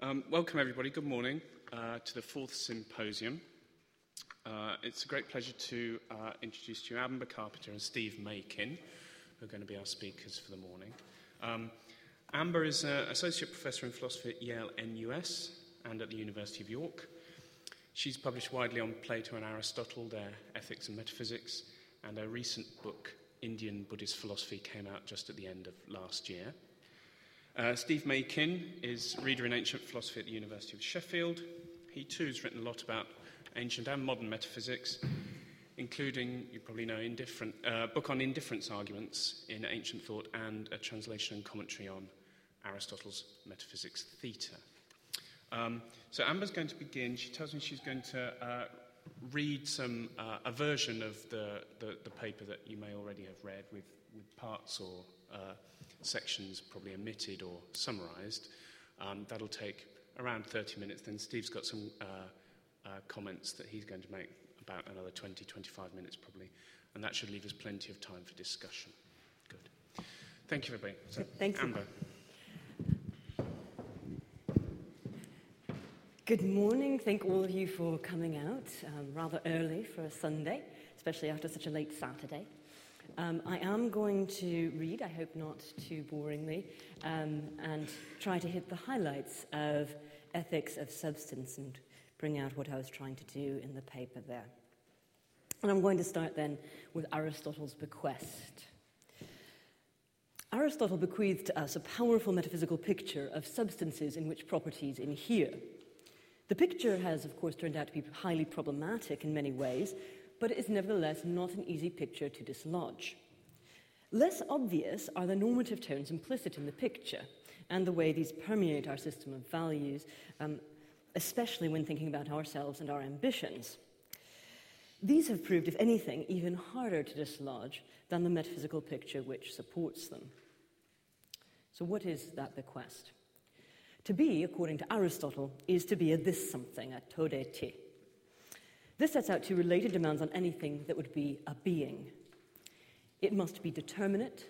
Um, welcome, everybody. Good morning uh, to the fourth symposium. Uh, it's a great pleasure to uh, introduce to you Amber Carpenter and Steve Makin, who are going to be our speakers for the morning. Um, Amber is an associate professor in philosophy at Yale NUS and at the University of York. She's published widely on Plato and Aristotle, their ethics and metaphysics, and her recent book, Indian Buddhist Philosophy, came out just at the end of last year. Uh, Steve Makin is reader in ancient philosophy at the University of Sheffield. He too has written a lot about ancient and modern metaphysics, including, you probably know, indifferent, uh, book on indifference arguments in ancient thought and a translation and commentary on Aristotle's Metaphysics Theta. Um, so Amber's going to begin. She tells me she's going to uh, read some uh, a version of the, the, the, paper that you may already have read with, with parts or uh, sections probably omitted or summarized. Um, that'll take around 30 minutes. Then Steve's got some uh, uh, comments that he's going to make about another 20, 25 minutes probably. And that should leave us plenty of time for discussion. Good. Thank you, everybody. So, Thank you. Amber. Good morning. Thank all of you for coming out um, rather early for a Sunday, especially after such a late Saturday. Um, I am going to read, I hope not too boringly, um, and try to hit the highlights of ethics of substance and bring out what I was trying to do in the paper there. And I'm going to start then with Aristotle's bequest. Aristotle bequeathed to us a powerful metaphysical picture of substances in which properties inhere. The picture has, of course, turned out to be highly problematic in many ways, but it is nevertheless not an easy picture to dislodge. Less obvious are the normative tones implicit in the picture and the way these permeate our system of values, um, especially when thinking about ourselves and our ambitions. These have proved, if anything, even harder to dislodge than the metaphysical picture which supports them. So, what is that bequest? To be, according to Aristotle, is to be a this something, a tode ti. This sets out two related demands on anything that would be a being. It must be determinate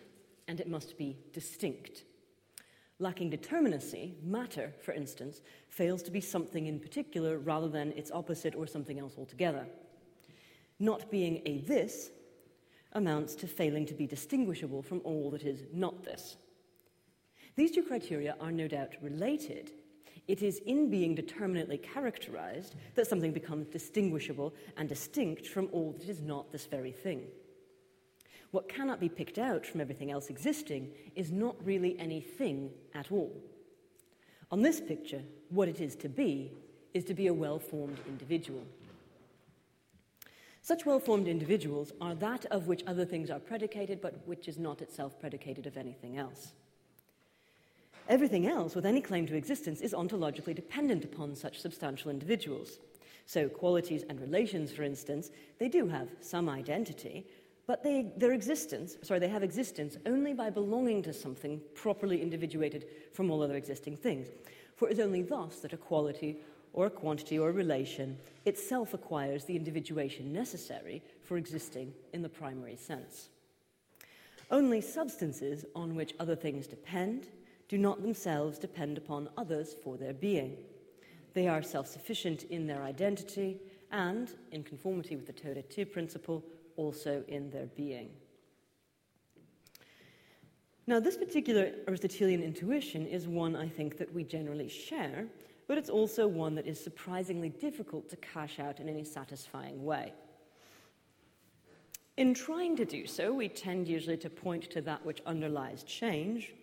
and it must be distinct. Lacking determinacy, matter, for instance, fails to be something in particular rather than its opposite or something else altogether. Not being a this amounts to failing to be distinguishable from all that is not this. These two criteria are no doubt related. It is in being determinately characterized that something becomes distinguishable and distinct from all that is not this very thing. What cannot be picked out from everything else existing is not really anything at all. On this picture, what it is to be is to be a well formed individual. Such well formed individuals are that of which other things are predicated, but which is not itself predicated of anything else. Everything else with any claim to existence is ontologically dependent upon such substantial individuals. So, qualities and relations, for instance, they do have some identity, but they, their existence, sorry, they have existence only by belonging to something properly individuated from all other existing things. For it is only thus that a quality or a quantity or a relation itself acquires the individuation necessary for existing in the primary sense. Only substances on which other things depend do not themselves depend upon others for their being. They are self sufficient in their identity and, in conformity with the Tode Ti principle, also in their being. Now, this particular Aristotelian intuition is one I think that we generally share, but it's also one that is surprisingly difficult to cash out in any satisfying way. In trying to do so, we tend usually to point to that which underlies change,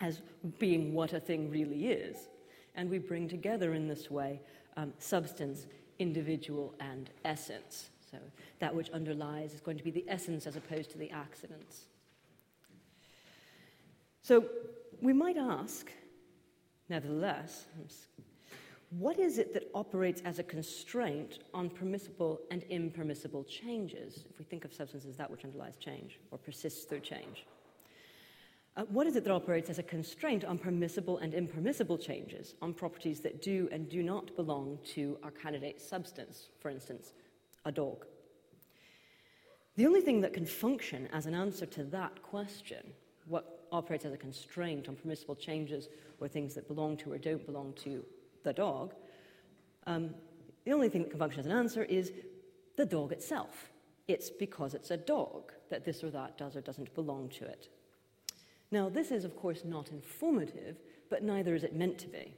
as being what a thing really is. And we bring together in this way um, substance, individual, and essence. So that which underlies is going to be the essence as opposed to the accidents. So we might ask, nevertheless, what is it that operates as a constraint on permissible and impermissible changes? If we think of substance as that which underlies change or persists through change. Uh, what is it that operates as a constraint on permissible and impermissible changes, on properties that do and do not belong to our candidate substance, for instance, a dog? The only thing that can function as an answer to that question, what operates as a constraint on permissible changes or things that belong to or don't belong to the dog, um, the only thing that can function as an answer is the dog itself. It's because it's a dog that this or that does or doesn't belong to it. Now, this is, of course, not informative, but neither is it meant to be.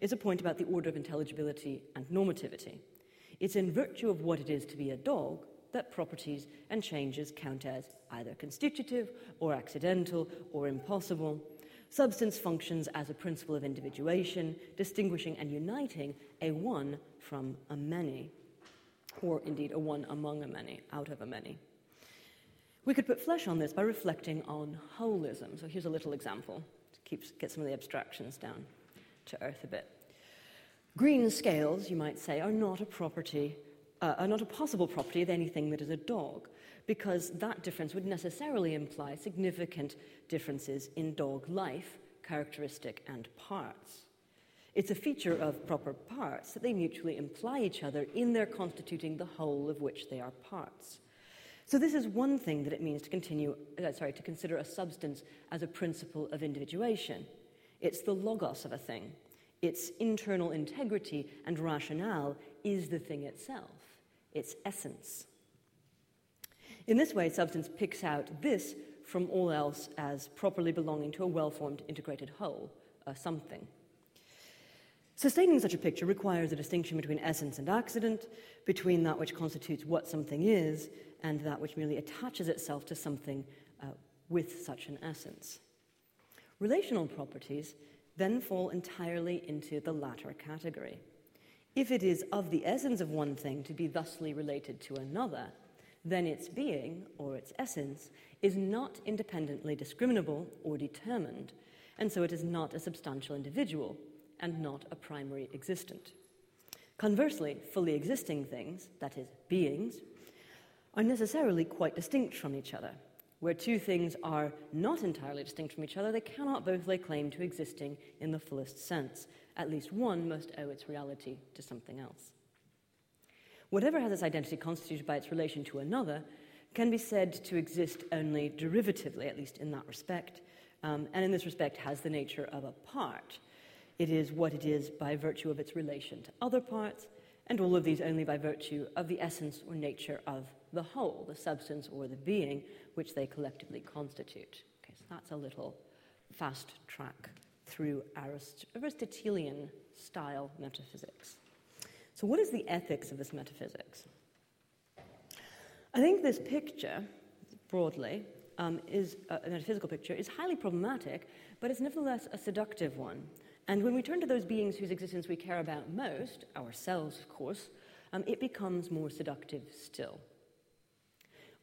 It's a point about the order of intelligibility and normativity. It's in virtue of what it is to be a dog that properties and changes count as either constitutive or accidental or impossible. Substance functions as a principle of individuation, distinguishing and uniting a one from a many, or indeed a one among a many, out of a many. We could put flesh on this by reflecting on holism. So here's a little example to keep, get some of the abstractions down to earth a bit. Green scales, you might say, are not a property, uh, are not a possible property of anything that is a dog, because that difference would necessarily imply significant differences in dog life, characteristic, and parts. It's a feature of proper parts that they mutually imply each other in their constituting the whole of which they are parts. So this is one thing that it means to continue, uh, sorry, to consider a substance as a principle of individuation. It's the logos of a thing. Its internal integrity and rationale is the thing itself, its essence. In this way, substance picks out this from all else as properly belonging to a well formed integrated whole, a something. Sustaining such a picture requires a distinction between essence and accident, between that which constitutes what something is and that which merely attaches itself to something uh, with such an essence. Relational properties then fall entirely into the latter category. If it is of the essence of one thing to be thusly related to another, then its being, or its essence, is not independently discriminable or determined, and so it is not a substantial individual, and not a primary existent. Conversely, fully existing things, that is, beings, are necessarily quite distinct from each other. Where two things are not entirely distinct from each other, they cannot both lay claim to existing in the fullest sense. At least one must owe its reality to something else. Whatever has its identity constituted by its relation to another can be said to exist only derivatively, at least in that respect, um, and in this respect has the nature of a part, it is what it is by virtue of its relation to other parts, and all of these only by virtue of the essence or nature of the whole, the substance or the being, which they collectively constitute. Okay, so that's a little fast track through Arist- Aristotelian style metaphysics. So, what is the ethics of this metaphysics? I think this picture, broadly, um, is uh, a metaphysical picture, is highly problematic, but it's nevertheless a seductive one. And when we turn to those beings whose existence we care about most, ourselves, of course, um, it becomes more seductive still.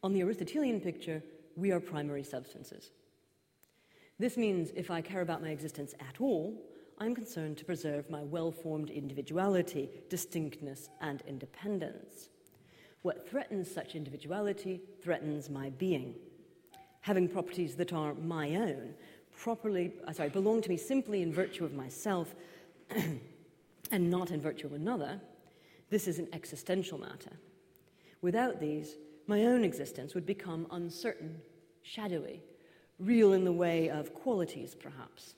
On the Aristotelian picture, we are primary substances. This means if I care about my existence at all, I'm concerned to preserve my well formed individuality, distinctness, and independence. What threatens such individuality threatens my being. Having properties that are my own properly, uh, sorry, belong to me simply in virtue of myself and not in virtue of another, this is an existential matter. Without these, my own existence would become uncertain, shadowy, real in the way of qualities, perhaps.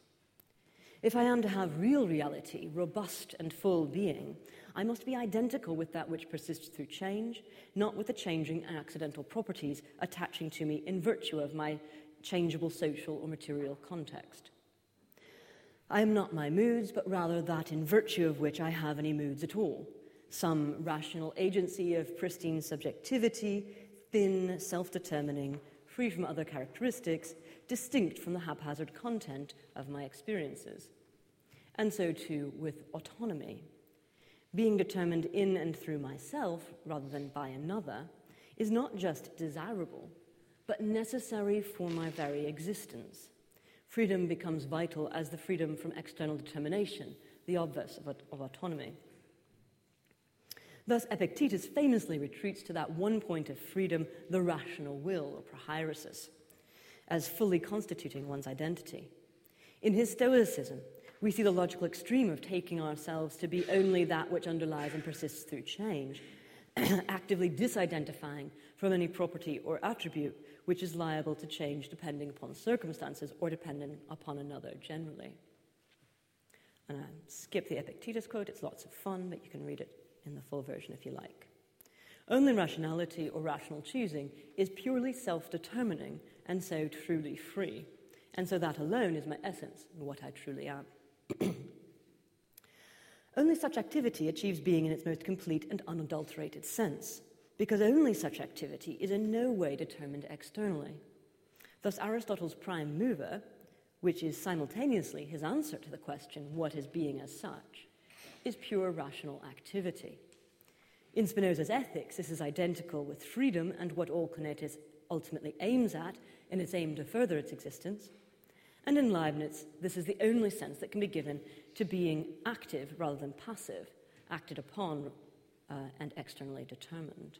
If I am to have real reality, robust and full being, I must be identical with that which persists through change, not with the changing and accidental properties attaching to me in virtue of my changeable social or material context. I am not my moods, but rather that in virtue of which I have any moods at all. Some rational agency of pristine subjectivity, thin, self determining, free from other characteristics, distinct from the haphazard content of my experiences. And so too with autonomy. Being determined in and through myself rather than by another is not just desirable, but necessary for my very existence. Freedom becomes vital as the freedom from external determination, the obverse of, of autonomy. Thus, Epictetus famously retreats to that one point of freedom, the rational will, or prohairesis, as fully constituting one's identity. In his Stoicism, we see the logical extreme of taking ourselves to be only that which underlies and persists through change, actively disidentifying from any property or attribute which is liable to change depending upon circumstances or depending upon another generally. And I skip the Epictetus quote, it's lots of fun, but you can read it in the full version if you like. Only rationality or rational choosing is purely self determining and so truly free. And so that alone is my essence and what I truly am. only such activity achieves being in its most complete and unadulterated sense, because only such activity is in no way determined externally. Thus, Aristotle's prime mover, which is simultaneously his answer to the question, what is being as such, is pure rational activity. In Spinoza's ethics, this is identical with freedom and what all conatus ultimately aims at in its aim to further its existence. And in Leibniz, this is the only sense that can be given to being active rather than passive, acted upon uh, and externally determined.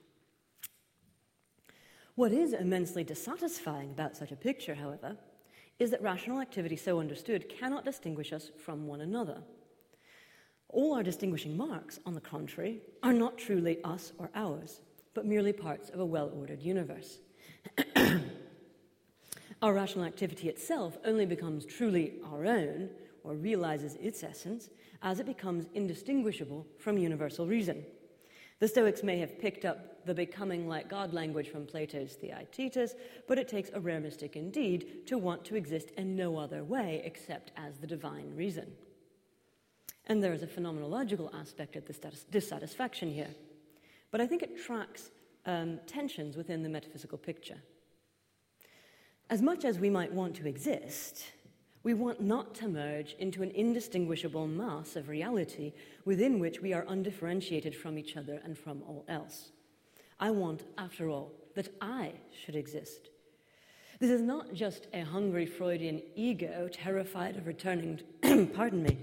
What is immensely dissatisfying about such a picture, however, is that rational activity so understood cannot distinguish us from one another. All our distinguishing marks, on the contrary, are not truly us or ours, but merely parts of a well ordered universe. our rational activity itself only becomes truly our own, or realizes its essence, as it becomes indistinguishable from universal reason. The Stoics may have picked up the becoming like God language from Plato's Theaetetus, but it takes a rare mystic indeed to want to exist in no other way except as the divine reason. And there is a phenomenological aspect of this dissatisfaction here. But I think it tracks um, tensions within the metaphysical picture. As much as we might want to exist, we want not to merge into an indistinguishable mass of reality within which we are undifferentiated from each other and from all else. I want, after all, that I should exist. This is not just a hungry Freudian ego terrified of returning, to, pardon me,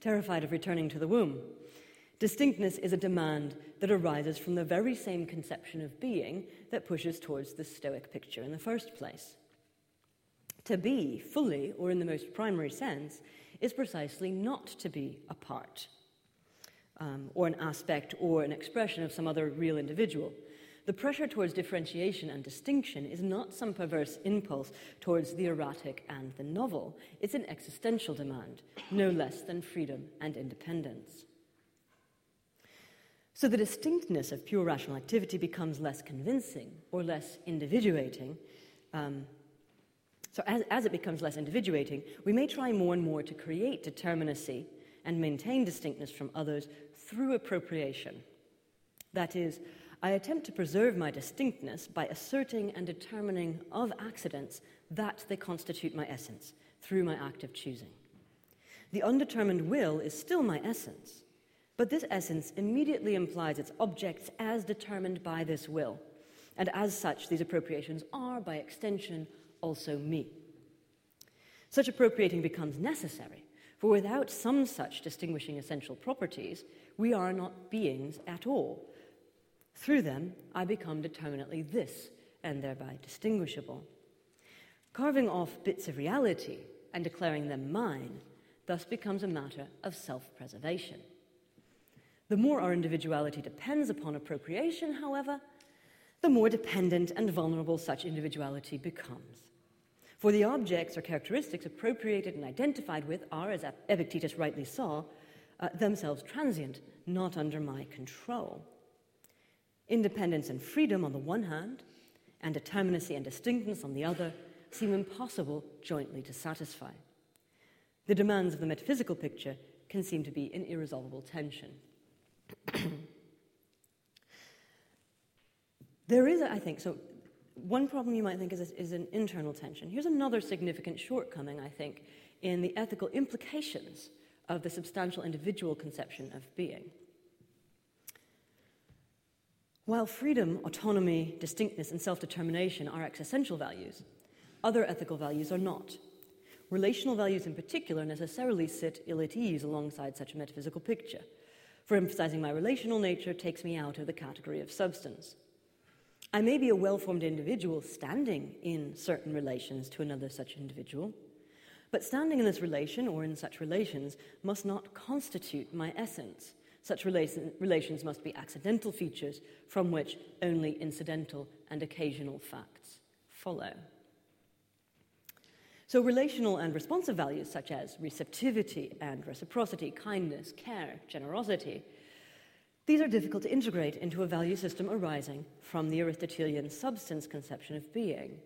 terrified of returning to the womb. Distinctness is a demand that arises from the very same conception of being that pushes towards the Stoic picture in the first place. To be fully, or in the most primary sense, is precisely not to be a part, um, or an aspect, or an expression of some other real individual. The pressure towards differentiation and distinction is not some perverse impulse towards the erratic and the novel. It's an existential demand, no less than freedom and independence. So the distinctness of pure rational activity becomes less convincing or less individuating. Um, so as, as it becomes less individuating, we may try more and more to create determinacy and maintain distinctness from others through appropriation. That is, I attempt to preserve my distinctness by asserting and determining of accidents that they constitute my essence through my act of choosing. The undetermined will is still my essence, but this essence immediately implies its objects as determined by this will, and as such, these appropriations are, by extension, also me. Such appropriating becomes necessary, for without some such distinguishing essential properties, we are not beings at all, through them, I become determinately this, and thereby distinguishable. Carving off bits of reality and declaring them mine thus becomes a matter of self preservation. The more our individuality depends upon appropriation, however, the more dependent and vulnerable such individuality becomes. For the objects or characteristics appropriated and identified with are, as Epictetus rightly saw, uh, themselves transient, not under my control. Independence and freedom on the one hand, and determinacy and distinctness on the other, seem impossible jointly to satisfy. The demands of the metaphysical picture can seem to be in irresolvable tension. there is, I think, so one problem you might think is, is an internal tension. Here's another significant shortcoming, I think, in the ethical implications of the substantial individual conception of being. While freedom, autonomy, distinctness, and self determination are existential values, other ethical values are not. Relational values, in particular, necessarily sit ill at ease alongside such a metaphysical picture, for emphasizing my relational nature takes me out of the category of substance. I may be a well formed individual standing in certain relations to another such individual, but standing in this relation or in such relations must not constitute my essence. Such relation, relations must be accidental features from which only incidental and occasional facts follow. So, relational and responsive values such as receptivity and reciprocity, kindness, care, generosity, these are difficult to integrate into a value system arising from the Aristotelian substance conception of being.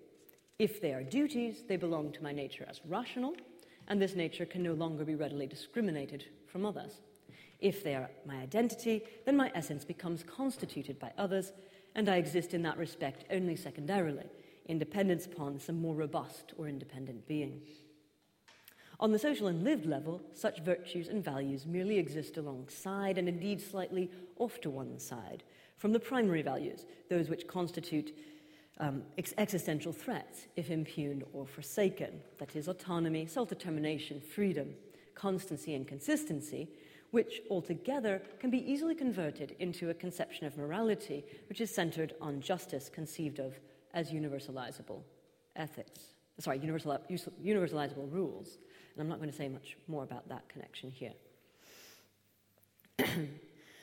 If they are duties, they belong to my nature as rational, and this nature can no longer be readily discriminated from others. If they are my identity, then my essence becomes constituted by others, and I exist in that respect only secondarily, in dependence upon some more robust or independent being. On the social and lived level, such virtues and values merely exist alongside and indeed slightly off to one side from the primary values, those which constitute um, ex- existential threats if impugned or forsaken that is, autonomy, self determination, freedom, constancy, and consistency, which altogether can be easily converted into a conception of morality which is centered on justice conceived of as universalizable ethics, sorry, universal, universalizable rules. And I'm not going to say much more about that connection here.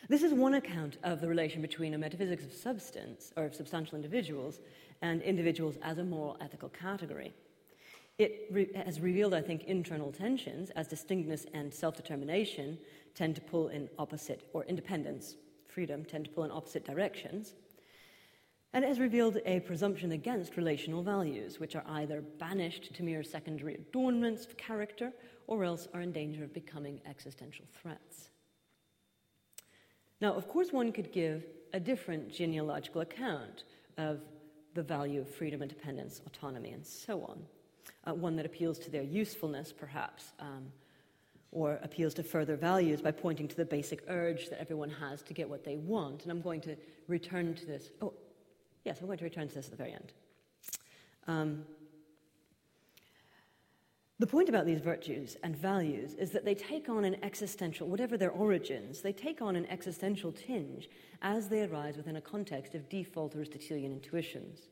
this is one account of the relation between a metaphysics of substance, or of substantial individuals, and individuals as a moral ethical category. It re- has revealed, I think, internal tensions as distinctness and self determination tend to pull in opposite, or independence, freedom, tend to pull in opposite directions. And it has revealed a presumption against relational values, which are either banished to mere secondary adornments of character or else are in danger of becoming existential threats. Now, of course, one could give a different genealogical account of the value of freedom, independence, autonomy, and so on. Uh, one that appeals to their usefulness, perhaps, um, or appeals to further values by pointing to the basic urge that everyone has to get what they want. And I'm going to return to this. Oh, Yes, I'm going to return to this at the very end. Um, the point about these virtues and values is that they take on an existential, whatever their origins, they take on an existential tinge as they arise within a context of default Aristotelian intuitions.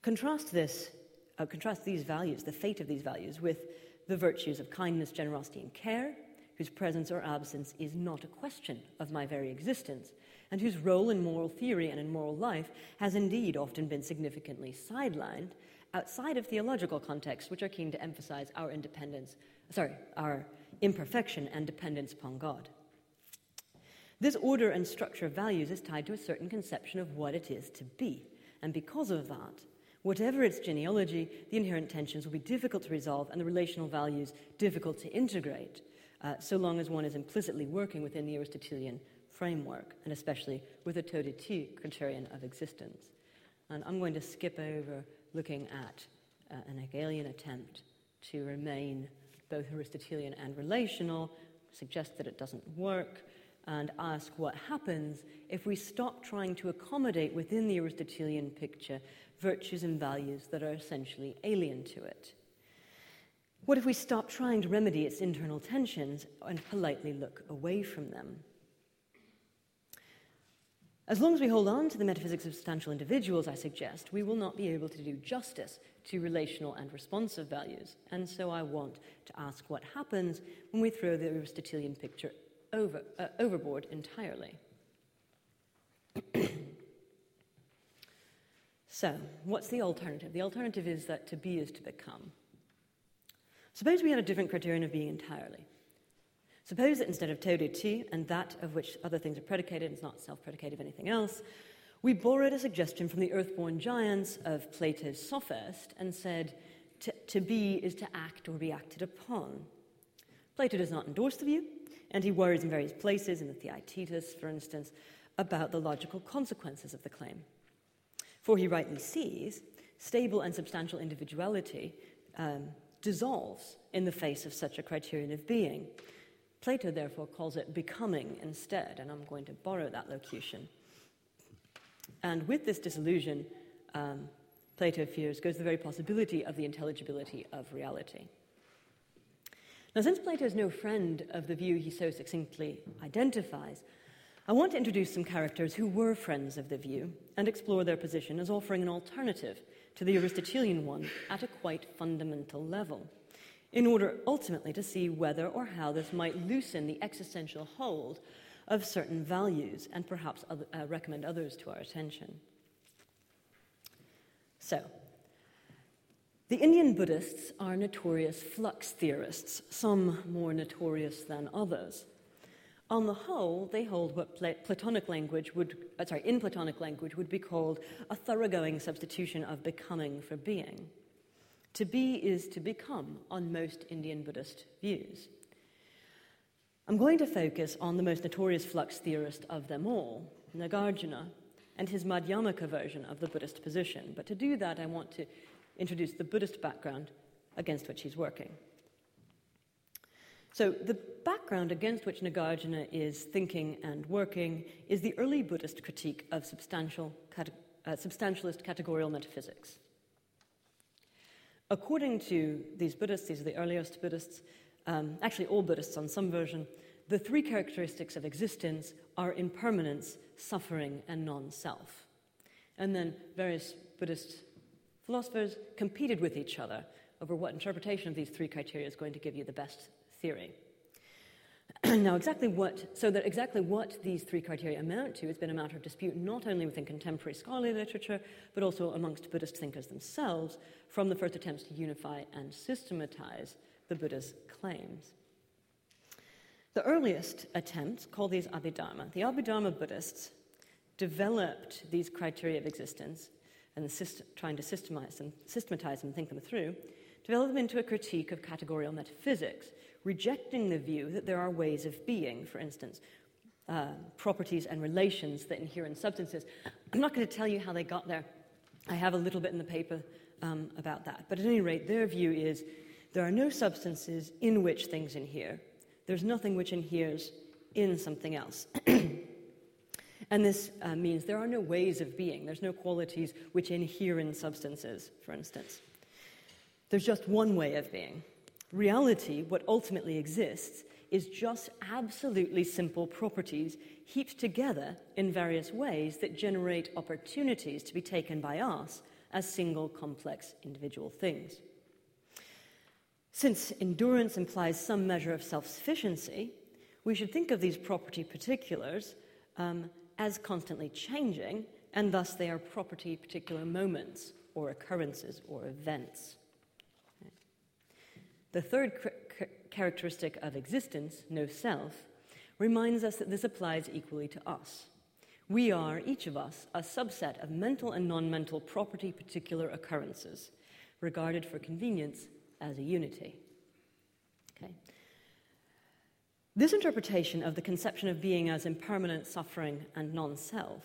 Contrast this, uh, contrast these values, the fate of these values, with the virtues of kindness, generosity, and care, whose presence or absence is not a question of my very existence, and whose role in moral theory and in moral life has indeed often been significantly sidelined outside of theological contexts, which are keen to emphasize our independence, sorry, our imperfection and dependence upon God. This order and structure of values is tied to a certain conception of what it is to be, and because of that, whatever its genealogy, the inherent tensions will be difficult to resolve and the relational values difficult to integrate, uh, so long as one is implicitly working within the Aristotelian framework, and especially with a to de criterion of existence. And I'm going to skip over looking at uh, an Hegelian attempt to remain both Aristotelian and relational, suggest that it doesn't work, and ask what happens if we stop trying to accommodate within the Aristotelian picture virtues and values that are essentially alien to it. What if we stop trying to remedy its internal tensions and politely look away from them? As long as we hold on to the metaphysics of substantial individuals, I suggest, we will not be able to do justice to relational and responsive values. And so I want to ask what happens when we throw the Aristotelian picture over, uh, overboard entirely. so, what's the alternative? The alternative is that to be is to become. Suppose we had a different criterion of being entirely. Suppose that instead of to de tu and that of which other things are predicated, it's not self predicated of anything else, we borrowed a suggestion from the earthborn giants of Plato's Sophist and said, to be is to act or be acted upon. Plato does not endorse the view, and he worries in various places, in the Theaetetus, for instance, about the logical consequences of the claim. For he rightly sees stable and substantial individuality um, dissolves in the face of such a criterion of being. Plato, therefore, calls it becoming instead, and I'm going to borrow that locution. And with this disillusion, um, Plato fears goes the very possibility of the intelligibility of reality. Now, since Plato is no friend of the view he so succinctly identifies, I want to introduce some characters who were friends of the view and explore their position as offering an alternative to the Aristotelian one at a quite fundamental level in order ultimately to see whether or how this might loosen the existential hold of certain values and perhaps other, uh, recommend others to our attention. So, The Indian Buddhists are notorious flux theorists, some more notorious than others. On the whole, they hold what Platonic language would, uh, sorry, in Platonic language would be called a thoroughgoing substitution of becoming for being. To be is to become on most Indian Buddhist views. I'm going to focus on the most notorious flux theorist of them all, Nagarjuna, and his Madhyamaka version of the Buddhist position. But to do that, I want to introduce the Buddhist background against which he's working. So, the background against which Nagarjuna is thinking and working is the early Buddhist critique of substantial, uh, substantialist categorical metaphysics. According to these Buddhists, these are the earliest Buddhists, um, actually all Buddhists on some version, the three characteristics of existence are impermanence, suffering, and non self. And then various Buddhist philosophers competed with each other over what interpretation of these three criteria is going to give you the best theory. now, exactly what, so that exactly what these three criteria amount to has been a matter of dispute not only within contemporary scholarly literature, but also amongst Buddhist thinkers themselves from the first attempts to unify and systematize the Buddha's claims. The earliest attempts, called these Abhidharma, the Abhidharma Buddhists developed these criteria of existence and system, trying to systematize them, systematize them think them through, developed them into a critique of categorical metaphysics, rejecting the view that there are ways of being, for instance, uh, properties and relations that inhere in substances. I'm not going to tell you how they got there. I have a little bit in the paper um, about that. But at any rate, their view is there are no substances in which things inhere. There's nothing which inheres in something else. and this uh, means there are no ways of being. There's no qualities which inhere in substances, for instance. There's just one way of being. Reality, what ultimately exists, is just absolutely simple properties heaped together in various ways that generate opportunities to be taken by us as single complex individual things. Since endurance implies some measure of self sufficiency, we should think of these property particulars um, as constantly changing, and thus they are property particular moments or occurrences or events. The third characteristic of existence, no self, reminds us that this applies equally to us. We are, each of us, a subset of mental and non mental property particular occurrences, regarded for convenience as a unity. Okay. This interpretation of the conception of being as impermanent, suffering, and non self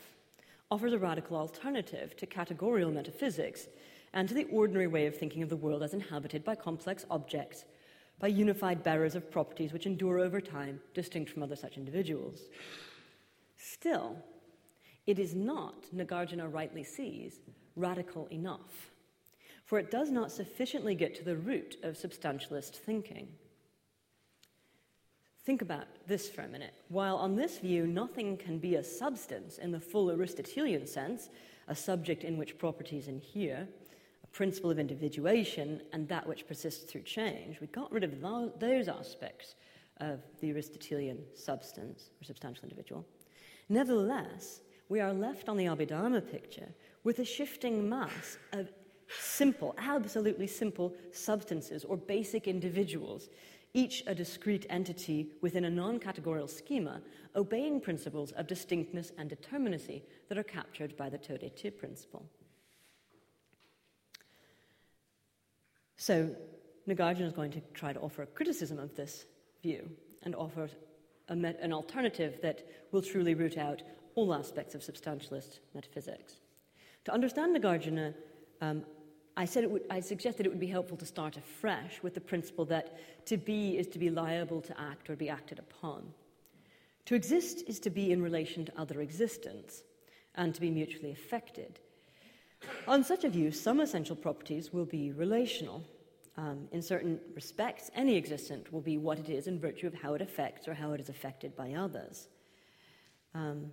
offers a radical alternative to categorical metaphysics and to the ordinary way of thinking of the world as inhabited by complex objects, by unified bearers of properties which endure over time, distinct from other such individuals. Still, it is not, Nagarjuna rightly sees, radical enough, for it does not sufficiently get to the root of substantialist thinking. Think about this for a minute. While on this view, nothing can be a substance in the full Aristotelian sense, a subject in which properties inhere, principle of individuation and that which persists through change, we got rid of those aspects of the Aristotelian substance or substantial individual. Nevertheless, we are left on the Abhidharma picture with a shifting mass of simple, absolutely simple substances or basic individuals, each a discrete entity within a non categorical schema, obeying principles of distinctness and determinacy that are captured by the Tode principle. So Nagarjuna is going to try to offer a criticism of this view and offer met- an alternative that will truly root out all aspects of substantialist metaphysics. To understand Nagarjuna, um, I, said it would, I suggested it would be helpful to start afresh with the principle that to be is to be liable to act or be acted upon. To exist is to be in relation to other existence and to be mutually affected. On such a view, some essential properties will be relational. Um, in certain respects, any existent will be what it is in virtue of how it affects or how it is affected by others. Um,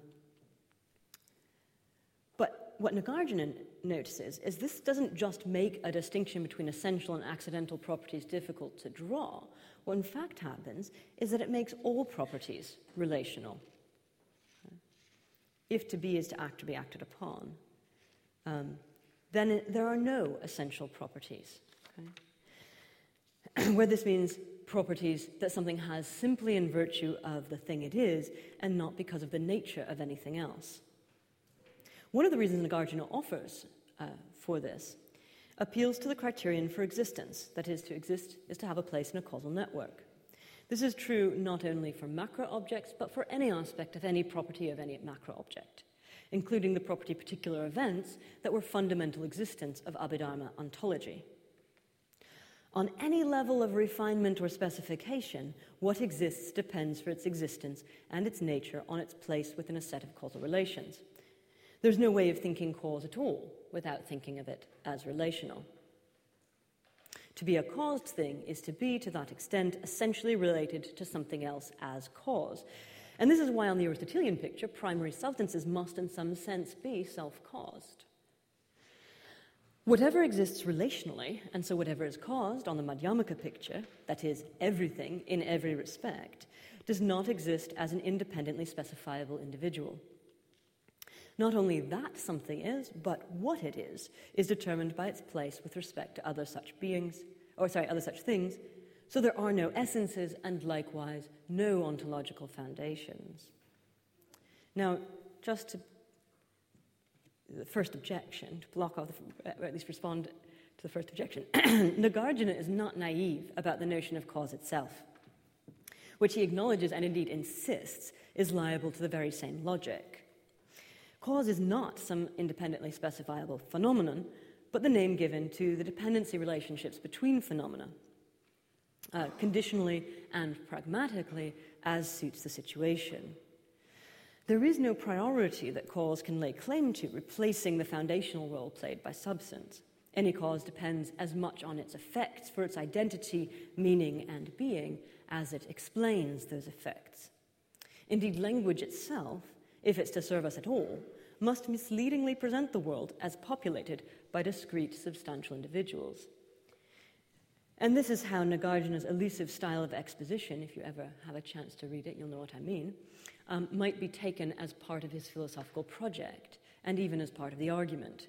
but what Nagarjuna notices is this doesn't just make a distinction between essential and accidental properties difficult to draw. What in fact happens is that it makes all properties relational. If to be is to act or be acted upon um, then there are no essential properties. Okay. Where this means properties that something has simply in virtue of the thing it is and not because of the nature of anything else. One of the reasons Nagarjuna offers uh, for this appeals to the criterion for existence, that is, to exist is to have a place in a causal network. This is true not only for macro objects, but for any aspect of any property of any macro object, including the property particular events that were fundamental existence of Abhidharma ontology. On any level of refinement or specification, what exists depends for its existence and its nature on its place within a set of causal relations. There's no way of thinking cause at all without thinking of it as relational. To be a caused thing is to be, to that extent, essentially related to something else as cause. And this is why, on the Aristotelian picture, primary substances must, in some sense, be self caused. Whatever exists relationally, and so whatever is caused on the Madhyamaka picture, that is, everything in every respect, does not exist as an independently specifiable individual. Not only that something is, but what it is, is determined by its place with respect to other such beings, or sorry, other such things, so there are no essences and likewise no ontological foundations. Now, just to the first objection, to block off, the, or at least respond to the first objection, Nagarjuna is not naive about the notion of cause itself, which he acknowledges and indeed insists is liable to the very same logic. Cause is not some independently specifiable phenomenon, but the name given to the dependency relationships between phenomena, uh, conditionally and pragmatically as suits the situation. There is no priority that cause can lay claim to, replacing the foundational role played by substance. Any cause depends as much on its effects for its identity, meaning, and being as it explains those effects. Indeed, language itself, if it's to serve us at all, must misleadingly present the world as populated by discrete substantial individuals. And this is how Nagarjuna's elusive style of exposition, if you ever have a chance to read it, you'll know what I mean, um, might be taken as part of his philosophical project and even as part of the argument.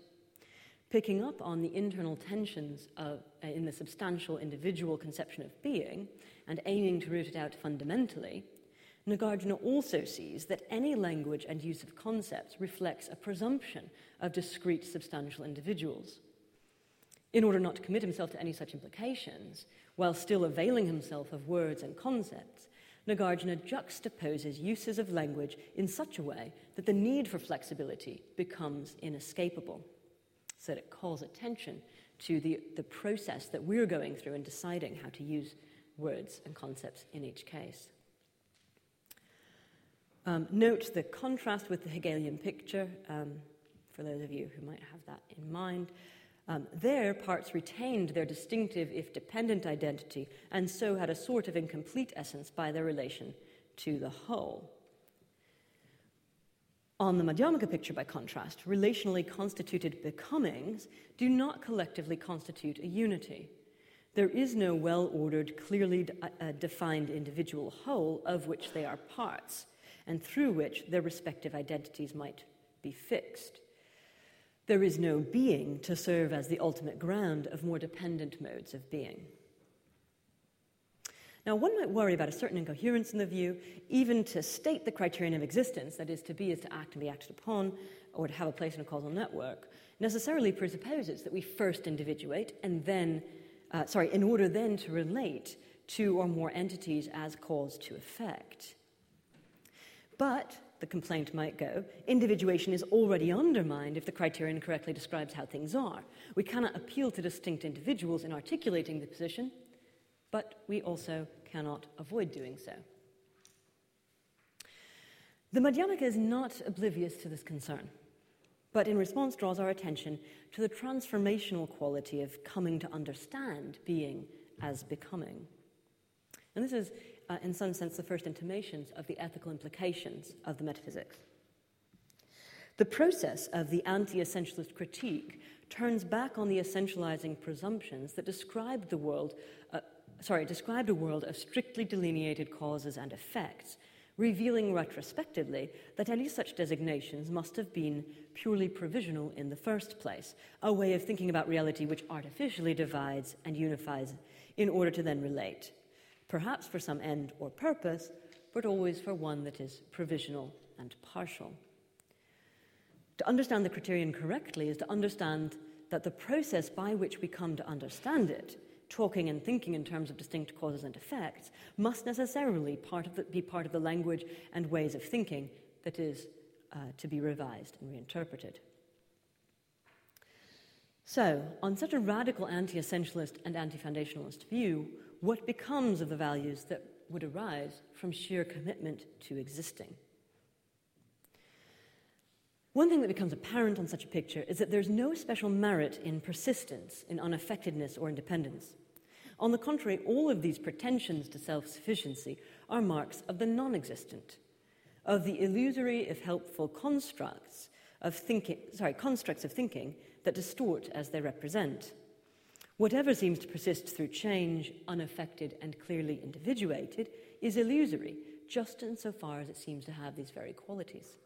Picking up on the internal tensions of, uh, in the substantial individual conception of being and aiming to root it out fundamentally, Nagarjuna also sees that any language and use of concepts reflects a presumption of discrete substantial individuals. In order not to commit himself to any such implications, while still availing himself of words and concepts, Nagarjuna juxtaposes uses of language in such a way that the need for flexibility becomes inescapable. So that it calls attention to the, the process that we're going through in deciding how to use words and concepts in each case. Um, note the contrast with the Hegelian picture, um, for those of you who might have that in mind. Um, there, parts retained their distinctive, if dependent, identity, and so had a sort of incomplete essence by their relation to the whole. On the Madhyamaka picture, by contrast, relationally constituted becomings do not collectively constitute a unity. There is no well ordered, clearly uh, defined individual whole of which they are parts and through which their respective identities might be fixed. There is no being to serve as the ultimate ground of more dependent modes of being. Now, one might worry about a certain incoherence in the view, even to state the criterion of existence, that is, to be is to act and be acted upon, or to have a place in a causal network, necessarily presupposes that we first individuate and then, uh, sorry, in order then to relate two or more entities as cause to effect. But, the complaint might go, individuation is already undermined if the criterion correctly describes how things are. We cannot appeal to distinct individuals in articulating the position, but we also cannot avoid doing so. The Madhyamaka is not oblivious to this concern, but in response draws our attention to the transformational quality of coming to understand being as becoming. And this is uh, in some sense, the first intimations of the ethical implications of the metaphysics. The process of the anti essentialist critique turns back on the essentializing presumptions that described the world, uh, sorry, described a world of strictly delineated causes and effects, revealing retrospectively that any such designations must have been purely provisional in the first place, a way of thinking about reality which artificially divides and unifies in order to then relate, perhaps for some end or purpose, but always for one that is provisional and partial. To understand the criterion correctly is to understand that the process by which we come to understand it talking and thinking in terms of distinct causes and effects must necessarily part the, be part of the language and ways of thinking that is uh, to be revised and reinterpreted. So, on such a radical anti essentialist and anti foundationalist view, what becomes of the values that would arise from sheer commitment to existing? One thing that becomes apparent on such a picture is that there's no special merit in persistence, in unaffectedness, or independence. On the contrary, all of these pretensions to self sufficiency are marks of the non existent, of the illusory, if helpful, constructs of thinking, sorry, constructs of thinking that distort as they represent. Whatever seems to persist through change, unaffected and clearly individuated, is illusory, just insofar as it seems to have these very qualities.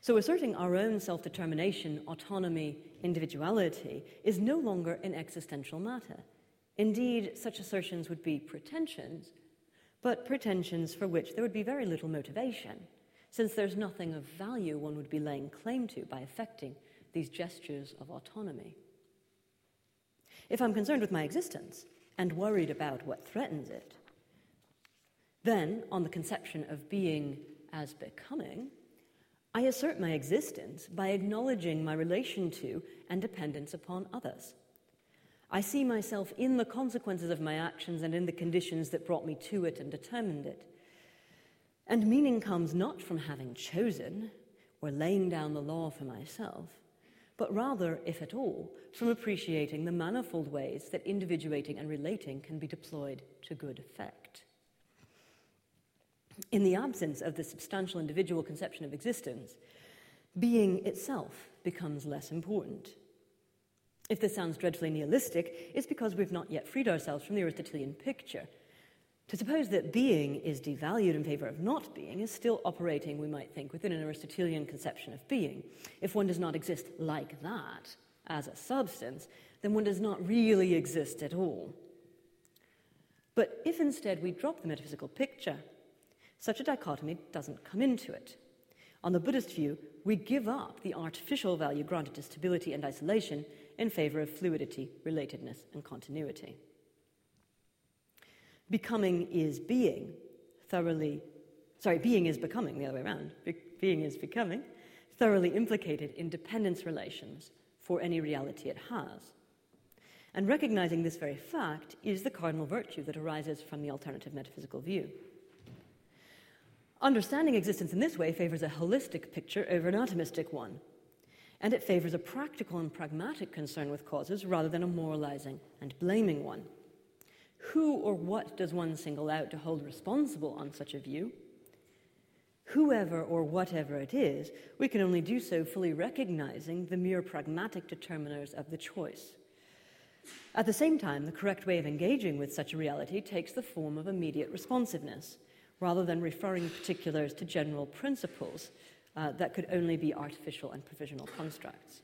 So, asserting our own self determination, autonomy, individuality is no longer an existential matter. Indeed, such assertions would be pretensions, but pretensions for which there would be very little motivation, since there's nothing of value one would be laying claim to by affecting these gestures of autonomy. If I'm concerned with my existence and worried about what threatens it, then, on the conception of being as becoming, I assert my existence by acknowledging my relation to and dependence upon others. I see myself in the consequences of my actions and in the conditions that brought me to it and determined it. And meaning comes not from having chosen or laying down the law for myself, but rather, if at all, from appreciating the manifold ways that individuating and relating can be deployed to good effect. In the absence of the substantial individual conception of existence, being itself becomes less important. If this sounds dreadfully nihilistic, it's because we've not yet freed ourselves from the Aristotelian picture. To suppose that being is devalued in favor of not being is still operating, we might think, within an Aristotelian conception of being. If one does not exist like that, as a substance, then one does not really exist at all. But if instead we drop the metaphysical picture such a dichotomy doesn't come into it. On the Buddhist view, we give up the artificial value granted to stability and isolation in favor of fluidity, relatedness, and continuity. Becoming is being, thoroughly, sorry, being is becoming, the other way around. Be- being is becoming, thoroughly implicated in dependence relations for any reality it has. And recognizing this very fact is the cardinal virtue that arises from the alternative metaphysical view. Understanding existence in this way favors a holistic picture over an atomistic one, and it favors a practical and pragmatic concern with causes rather than a moralizing and blaming one. Who or what does one single out to hold responsible on such a view? Whoever or whatever it is, we can only do so fully recognizing the mere pragmatic determiners of the choice. At the same time, the correct way of engaging with such a reality takes the form of immediate responsiveness rather than referring particulars to general principles uh, that could only be artificial and provisional constructs.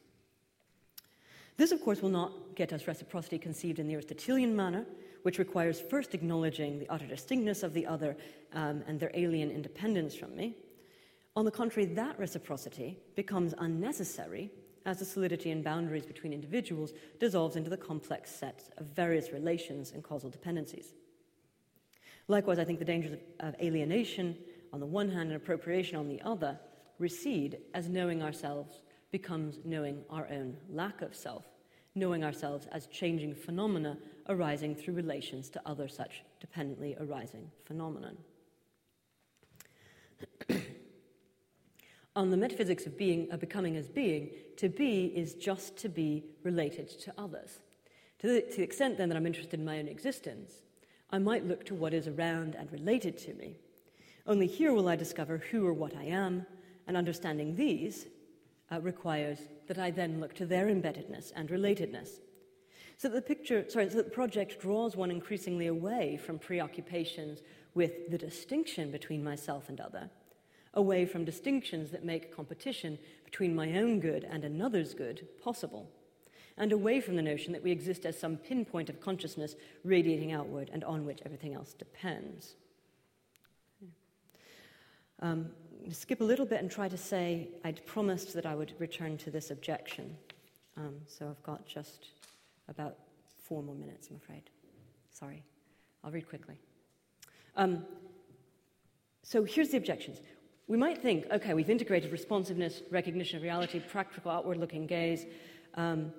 This, of course, will not get us reciprocity conceived in the Aristotelian manner, which requires first acknowledging the utter distinctness of the other um, and their alien independence from me. On the contrary, that reciprocity becomes unnecessary as the solidity and boundaries between individuals dissolves into the complex set of various relations and causal dependencies. Likewise, I think the dangers of, alienation on the one hand and appropriation on the other recede as knowing ourselves becomes knowing our own lack of self, knowing ourselves as changing phenomena arising through relations to other such dependently arising phenomenon. On the metaphysics of being, of becoming as being, to be is just to be related to others. To the, to the extent then that I'm interested in my own existence, I might look to what is around and related to me. Only here will I discover who or what I am, and understanding these uh, requires that I then look to their embeddedness and relatedness. So the picture, sorry, so the project draws one increasingly away from preoccupations with the distinction between myself and other, away from distinctions that make competition between my own good and another's good possible, and away from the notion that we exist as some pinpoint of consciousness radiating outward and on which everything else depends. Um, skip a little bit and try to say I'd promised that I would return to this objection. Um, so I've got just about four more minutes, I'm afraid. Sorry. I'll read quickly. Um, so here's the objections. We might think, okay, we've integrated responsiveness, recognition of reality, practical outward looking gaze. Um,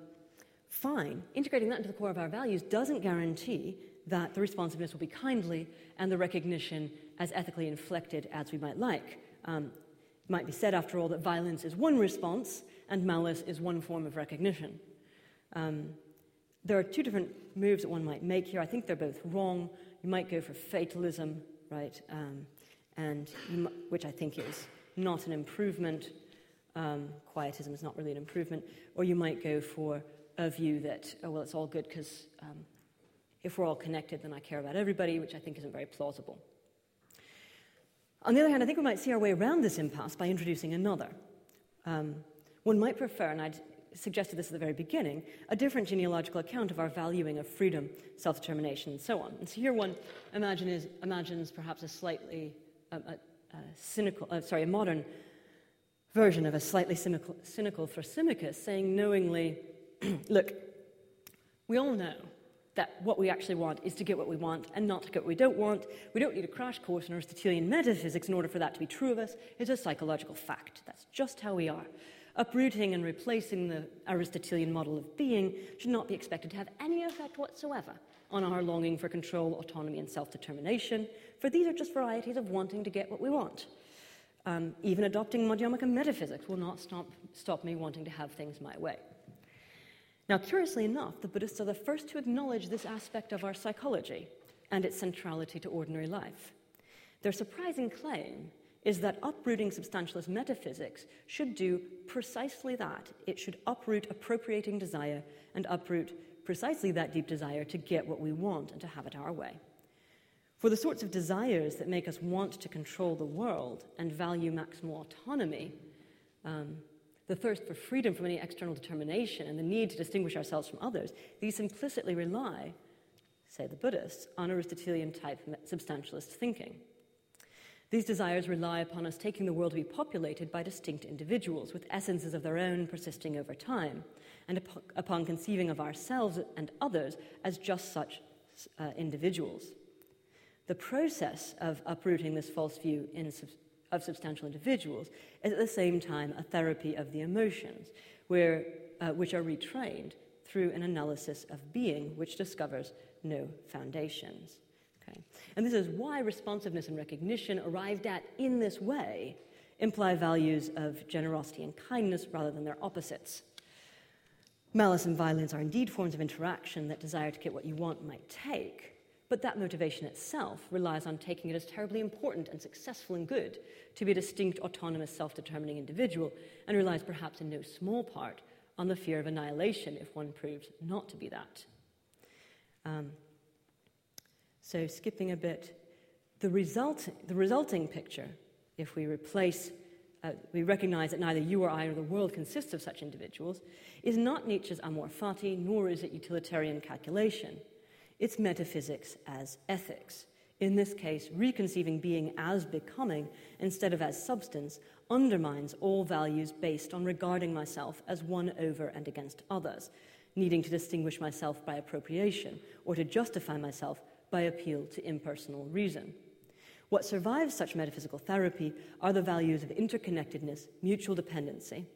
fine. Integrating that into the core of our values doesn't guarantee that the responsiveness will be kindly and the recognition as ethically inflected as we might like. Um, it might be said, after all, that violence is one response and malice is one form of recognition. Um, there are two different moves that one might make here. I think they're both wrong. You might go for fatalism, right, um, and which I think is not an improvement. Um, quietism is not really an improvement. Or you might go for a view that, oh, well, it's all good because um, if we're all connected, then I care about everybody, which I think isn't very plausible. On the other hand, I think we might see our way around this impasse by introducing another. Um, one might prefer, and I'd suggested this at the very beginning, a different genealogical account of our valuing of freedom, self determination, and so on. And so here one imagines perhaps a slightly um, a, a cynical, uh, sorry, a modern version of a slightly cynical, cynical Thrasymachus saying knowingly, look, we all know that what we actually want is to get what we want and not to get what we don't want. We don't need a crash course in Aristotelian metaphysics in order for that to be true of us. It's a psychological fact. That's just how we are. Uprooting and replacing the Aristotelian model of being should not be expected to have any effect whatsoever on our longing for control, autonomy, and self determination, for these are just varieties of wanting to get what we want. Um, even adopting Madhyamaka metaphysics will not stop, stop me wanting to have things my way. Now, curiously enough, the Buddhists are the first to acknowledge this aspect of our psychology and its centrality to ordinary life. Their surprising claim is that uprooting substantialist metaphysics should do precisely that. It should uproot appropriating desire and uproot precisely that deep desire to get what we want and to have it our way. For the sorts of desires that make us want to control the world and value maximal autonomy, um, the thirst for freedom from any external determination and the need to distinguish ourselves from others, these implicitly rely, say the Buddhists, on Aristotelian type substantialist thinking. These desires rely upon us taking the world to be populated by distinct individuals with essences of their own persisting over time, and upon conceiving of ourselves and others as just such uh, individuals. The process of uprooting this false view in, of substantial individuals is at the same time a therapy of the emotions, where, uh, which are retrained through an analysis of being which discovers no foundations. Okay. And this is why responsiveness and recognition arrived at in this way imply values of generosity and kindness rather than their opposites. Malice and violence are indeed forms of interaction that desire to get what you want might take, but that motivation itself relies on taking it as terribly important and successful and good to be a distinct, autonomous, self determining individual, and relies perhaps in no small part on the fear of annihilation if one proves not to be that. Um, so, skipping a bit, the, result, the resulting picture, if we replace, uh, we recognize that neither you or I or the world consists of such individuals, is not Nietzsche's amor fati, nor is it utilitarian calculation. It's metaphysics as ethics. In this case, reconceiving being as becoming instead of as substance undermines all values based on regarding myself as one over and against others, needing to distinguish myself by appropriation or to justify myself by appeal to impersonal reason. What survives such metaphysical therapy are the values of interconnectedness, mutual dependency.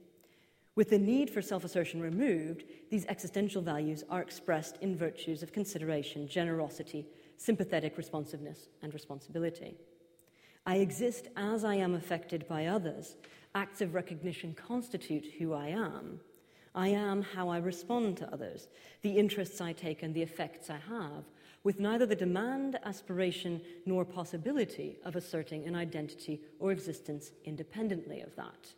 With the need for self assertion removed, these existential values are expressed in virtues of consideration, generosity, sympathetic responsiveness, and responsibility. I exist as I am affected by others. Acts of recognition constitute who I am. I am how I respond to others, the interests I take and the effects I have with neither the demand, aspiration, nor possibility of asserting an identity or existence independently of that.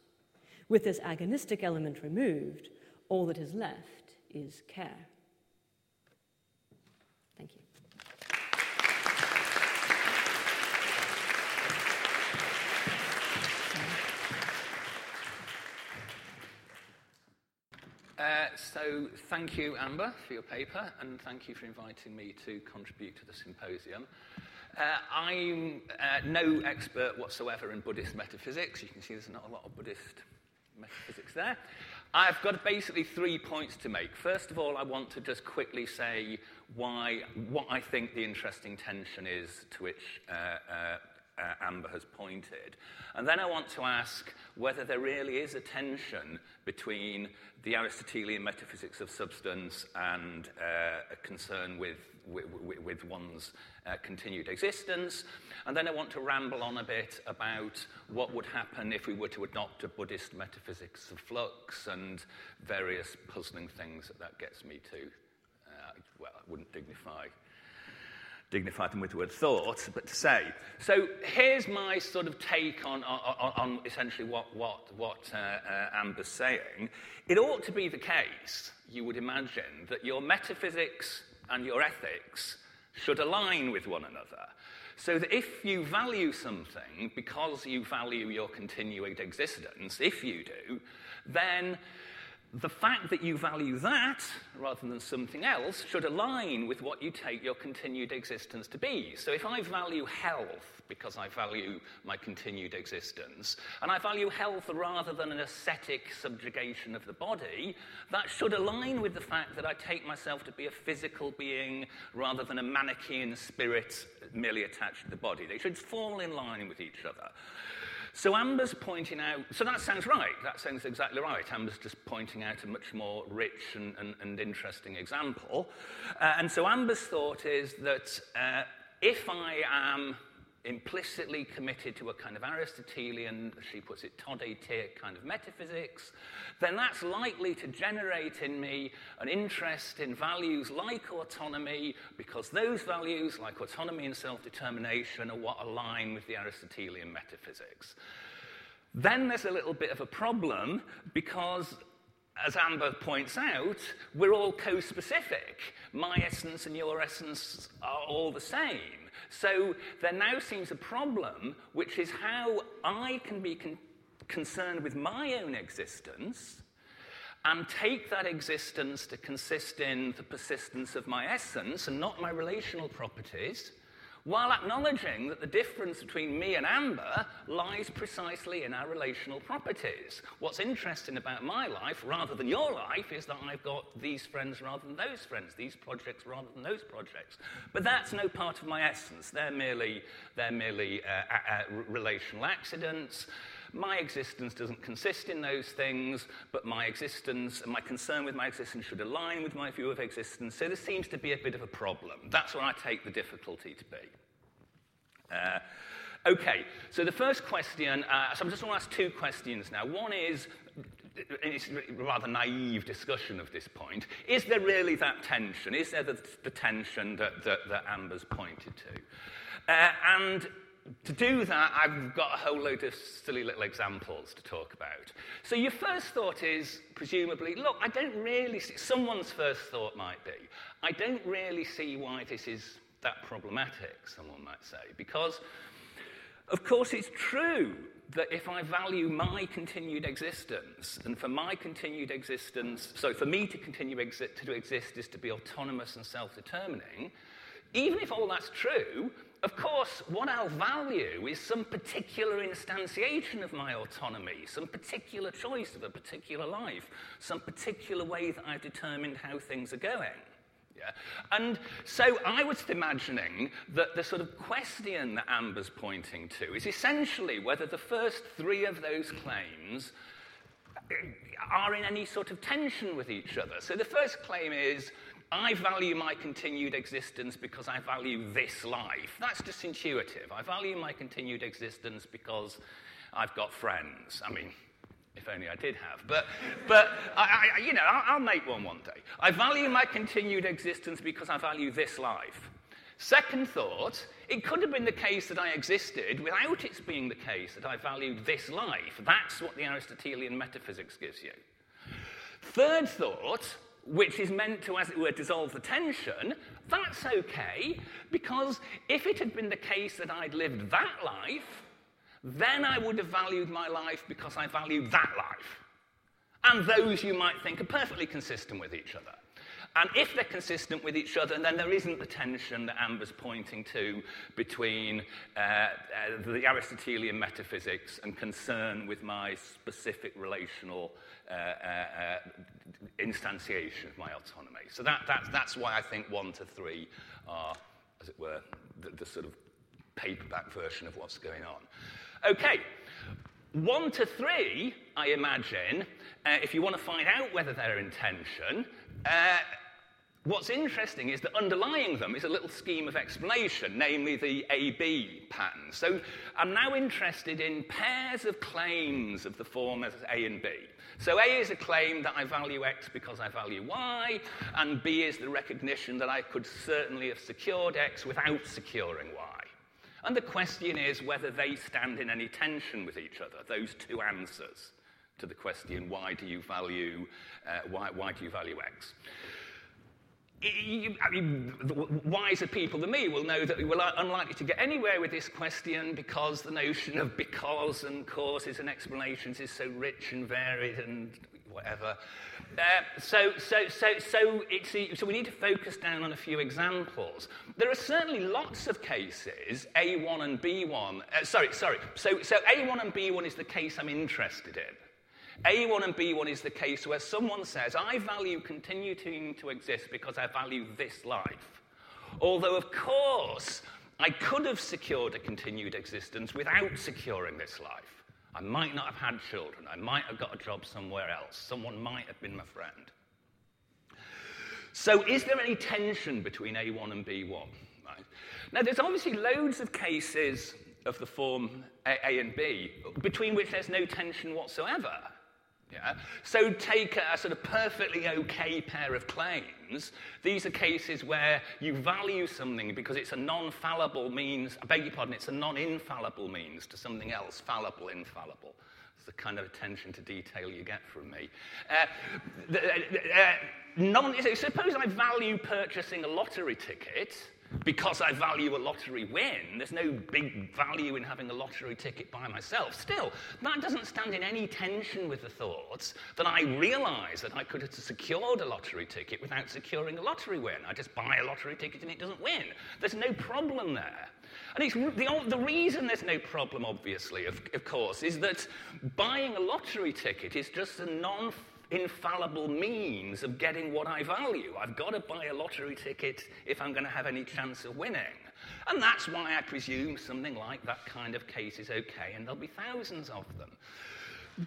With this agonistic element removed, all that is left is care. Thank you. Uh, so thank you, Amber, for your paper, and thank you for inviting me to contribute to the symposium. Uh, I'm uh, no expert whatsoever in Buddhist metaphysics. You can see there's not a lot of Buddhist metaphysics there. I've got basically three points to make. First of all, I want to just quickly say why, what I think the interesting tension is to which uh, uh, uh, Amber has pointed. And then I want to ask whether there really is a tension between the Aristotelian metaphysics of substance and uh, a concern with, with, with one's uh, continued existence. And then I want to ramble on a bit about what would happen if we were to adopt a Buddhist metaphysics of flux and various puzzling things that that gets me to. Uh, well, I wouldn't dignify dignify them with the word thought, but to say. So here's my sort of take on, on, on essentially what, what, what uh, uh, Amber's saying. It ought to be the case, you would imagine, that your metaphysics and your ethics should align with one another. So that if you value something because you value your continuing existence, if you do, then the fact that you value that rather than something else should align with what you take your continued existence to be. So if I value health because I value my continued existence, and I value health rather than an ascetic subjugation of the body, that should align with the fact that I take myself to be a physical being rather than a Manichaean spirit merely attached to the body. They should fall in line with each other. So Amber's pointing out, so that sounds right, that sounds exactly right. Amber's just pointing out a much more rich and, and, and interesting example. Uh, and so Amber's thought is that uh, if I am implicitly committed to a kind of Aristotelian, she puts it, Tod-etic kind of metaphysics, then that's likely to generate in me an interest in values like autonomy, because those values, like autonomy and self-determination, are what align with the Aristotelian metaphysics. Then there's a little bit of a problem because as Amber points out, we're all co specific. My essence and your essence are all the same. So there now seems a problem, which is how I can be con- concerned with my own existence and take that existence to consist in the persistence of my essence and not my relational properties while acknowledging that the difference between me and Amber lies precisely in our relational properties. What's interesting about my life, rather than your life, is that I've got these friends rather than those friends, these projects rather than those projects. But that's no part of my essence. They're merely, they're merely uh, uh, relational accidents. My existence doesn't consist in those things, but my existence and my concern with my existence should align with my view of existence. So this seems to be a bit of a problem. That's where I take the difficulty to be. Uh, okay, so the first question, uh, so I'm just going to ask two questions now. One is, it's a rather naive discussion of this point. Is there really that tension? Is there the, the tension that, that, that Amber's pointed to? Uh, and to do that, I've got a whole load of silly little examples to talk about. So your first thought is, presumably, look, I don't really see, someone's first thought might be, I don't really see why this is that problematic, someone might say, because, of course, it's true that if I value my continued existence, and for my continued existence, so for me to continue exi- to exist is to be autonomous and self-determining, even if all that's true, of course, what I'll value is some particular instantiation of my autonomy, some particular choice of a particular life, some particular way that I've determined how things are going. Yeah? And so I was imagining that the sort of question that Amber's pointing to is essentially whether the first three of those claims are in any sort of tension with each other. So the first claim is I value my continued existence because I value this life. That's just intuitive. I value my continued existence because I've got friends. I mean, if only I did have. But, but I, I, you know, I'll, I'll make one one day. I value my continued existence because I value this life. Second thought, it could have been the case that I existed without it being the case that I valued this life. That's what the Aristotelian metaphysics gives you. Third thought, which is meant to, as it were, dissolve the tension, that's okay, because if it had been the case that I'd lived that life, then I would have valued my life because I valued that life. And those you might think are perfectly consistent with each other. And if they're consistent with each other, then there isn't the tension that Amber's pointing to between uh, uh, the Aristotelian metaphysics and concern with my specific relational uh, uh, instantiation of my autonomy. So that, that, that's why I think one to three are, as it were, the, the sort of paperback version of what's going on. Okay, one to three, I imagine, uh, if you want to find out whether they're in tension, uh, what's interesting is that underlying them is a little scheme of explanation, namely the AB pattern. So I'm now interested in pairs of claims of the form as A and B. So A is a claim that I value X because I value Y, and B is the recognition that I could certainly have secured X without securing Y. And the question is whether they stand in any tension with each other, those two answers to the question, why do you value, uh, why, why do you value X? I mean, wiser people than me will know that we're unlikely to get anywhere with this question because the notion of because and causes and explanations is so rich and varied and whatever. Uh, so, so, so, so, it's, so we need to focus down on a few examples. There are certainly lots of cases, A1 and B1. Uh, sorry, sorry. So, so A1 and B1 is the case I'm interested in. A1 and B1 is the case where someone says, I value continuing to exist because I value this life. Although, of course, I could have secured a continued existence without securing this life. I might not have had children. I might have got a job somewhere else. Someone might have been my friend. So, is there any tension between A1 and B1? Right. Now, there's obviously loads of cases of the form A, a and B between which there's no tension whatsoever. Yeah? So take a, sort of perfectly okay pair of claims. These are cases where you value something because it's a non-fallible means, I beg your pardon, it's a non-infallible means to something else, fallible, infallible. It's the kind of attention to detail you get from me. Uh, the, uh, uh non, suppose I value purchasing a lottery ticket, because I value a lottery win. There's no big value in having a lottery ticket by myself. Still, that doesn't stand in any tension with the thoughts that I realize that I could have secured a lottery ticket without securing a lottery win. I just buy a lottery ticket and it doesn't win. There's no problem there. And it's the, the reason there's no problem, obviously, of, of course, is that buying a lottery ticket is just a non infallible means of getting what I value. I've got to buy a lottery ticket if I'm going to have any chance of winning. And that's why I presume something like that kind of case is okay, and there'll be thousands of them.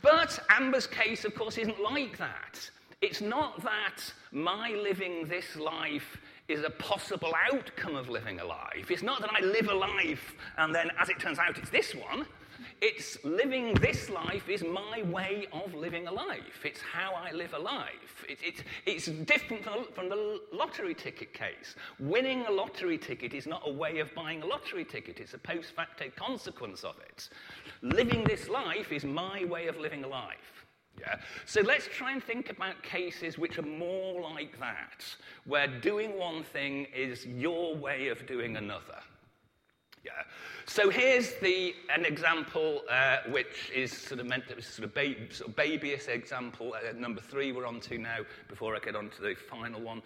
But Amber's case, of course, isn't like that. It's not that my living this life is a possible outcome of living a life. It's not that I live a life and then, as it turns out, it's this one. It's living this life is my way of living a life. It's how I live a life. It, it, it's different from, from the lottery ticket case. Winning a lottery ticket is not a way of buying a lottery ticket, it's a post facto consequence of it. Living this life is my way of living a life. Yeah? So let's try and think about cases which are more like that, where doing one thing is your way of doing another. Yeah. So here's the, an example uh, which is sort of meant be sort of, sort of babyish example. Uh, number three we're on to now before I get on to the final one.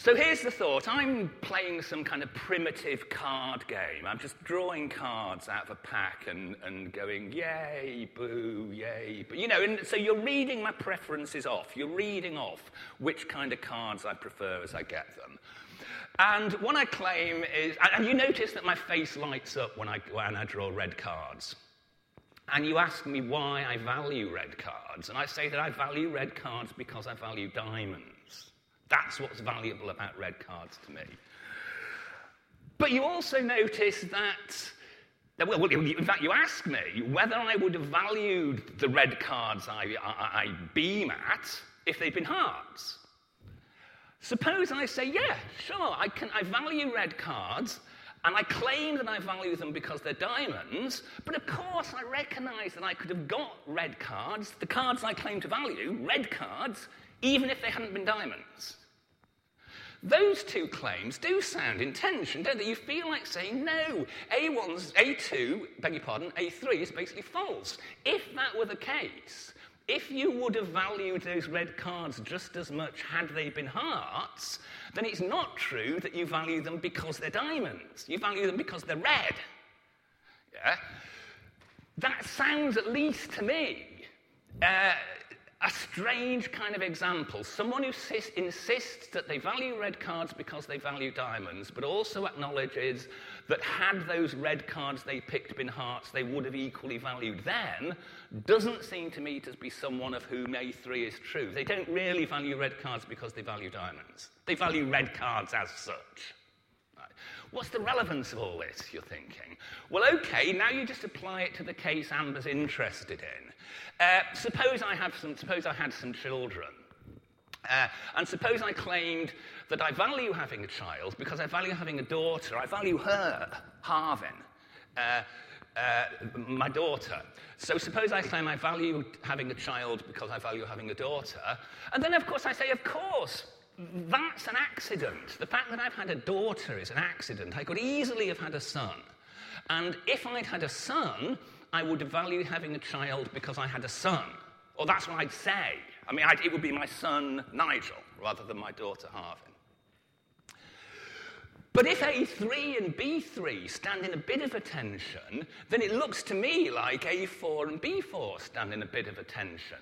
So here's the thought. I'm playing some kind of primitive card game. I'm just drawing cards out of a pack and, and going, yay, boo, yay. But, you know, and so you're reading my preferences off. You're reading off which kind of cards I prefer as I get them. And what I claim is, and you notice that my face lights up when I, when I draw red cards. And you ask me why I value red cards. And I say that I value red cards because I value diamonds. That's what's valuable about red cards to me. But you also notice that, well, in fact, you ask me whether I would have valued the red cards I, I, I beam at if they'd been hearts. Suppose I say, yeah, sure, I, can, I value red cards, and I claim that I value them because they're diamonds, but of course I recognize that I could have got red cards, the cards I claim to value, red cards, even if they hadn't been diamonds. Those two claims do sound in tension, don't they? You feel like saying, no, A1's, A2, beg your pardon, A3 is basically false. If that were the case, if you would have valued those red cards just as much had they been hearts, then it's not true that you value them because they're diamonds. You value them because they're red. Yeah? That sounds, at least to me, uh, a strange kind of example. Someone who insists that they value red cards because they value diamonds, but also acknowledges that had those red cards they picked been hearts, they would have equally valued them, doesn't seem to me to be someone of whom A3 is true. They don't really value red cards because they value diamonds. They value red cards as such. What's the relevance of all this, you're thinking? Well, okay, now you just apply it to the case Amber's interested in. Uh, suppose, I have some, suppose I had some children. Uh, and suppose I claimed that I value having a child because I value having a daughter. I value her, Harvin, uh, uh, my daughter. So suppose I claim I value having a child because I value having a daughter. And then, of course, I say, of course, that's an accident. The fact that I've had a daughter is an accident. I could easily have had a son. And if I'd had a son, I would value having a child because I had a son. Or that's what I'd say. I mean, I'd, it would be my son Nigel rather than my daughter Harvin. But if A3 and B3 stand in a bit of a tension, then it looks to me like A4 and B4 stand in a bit of a tension,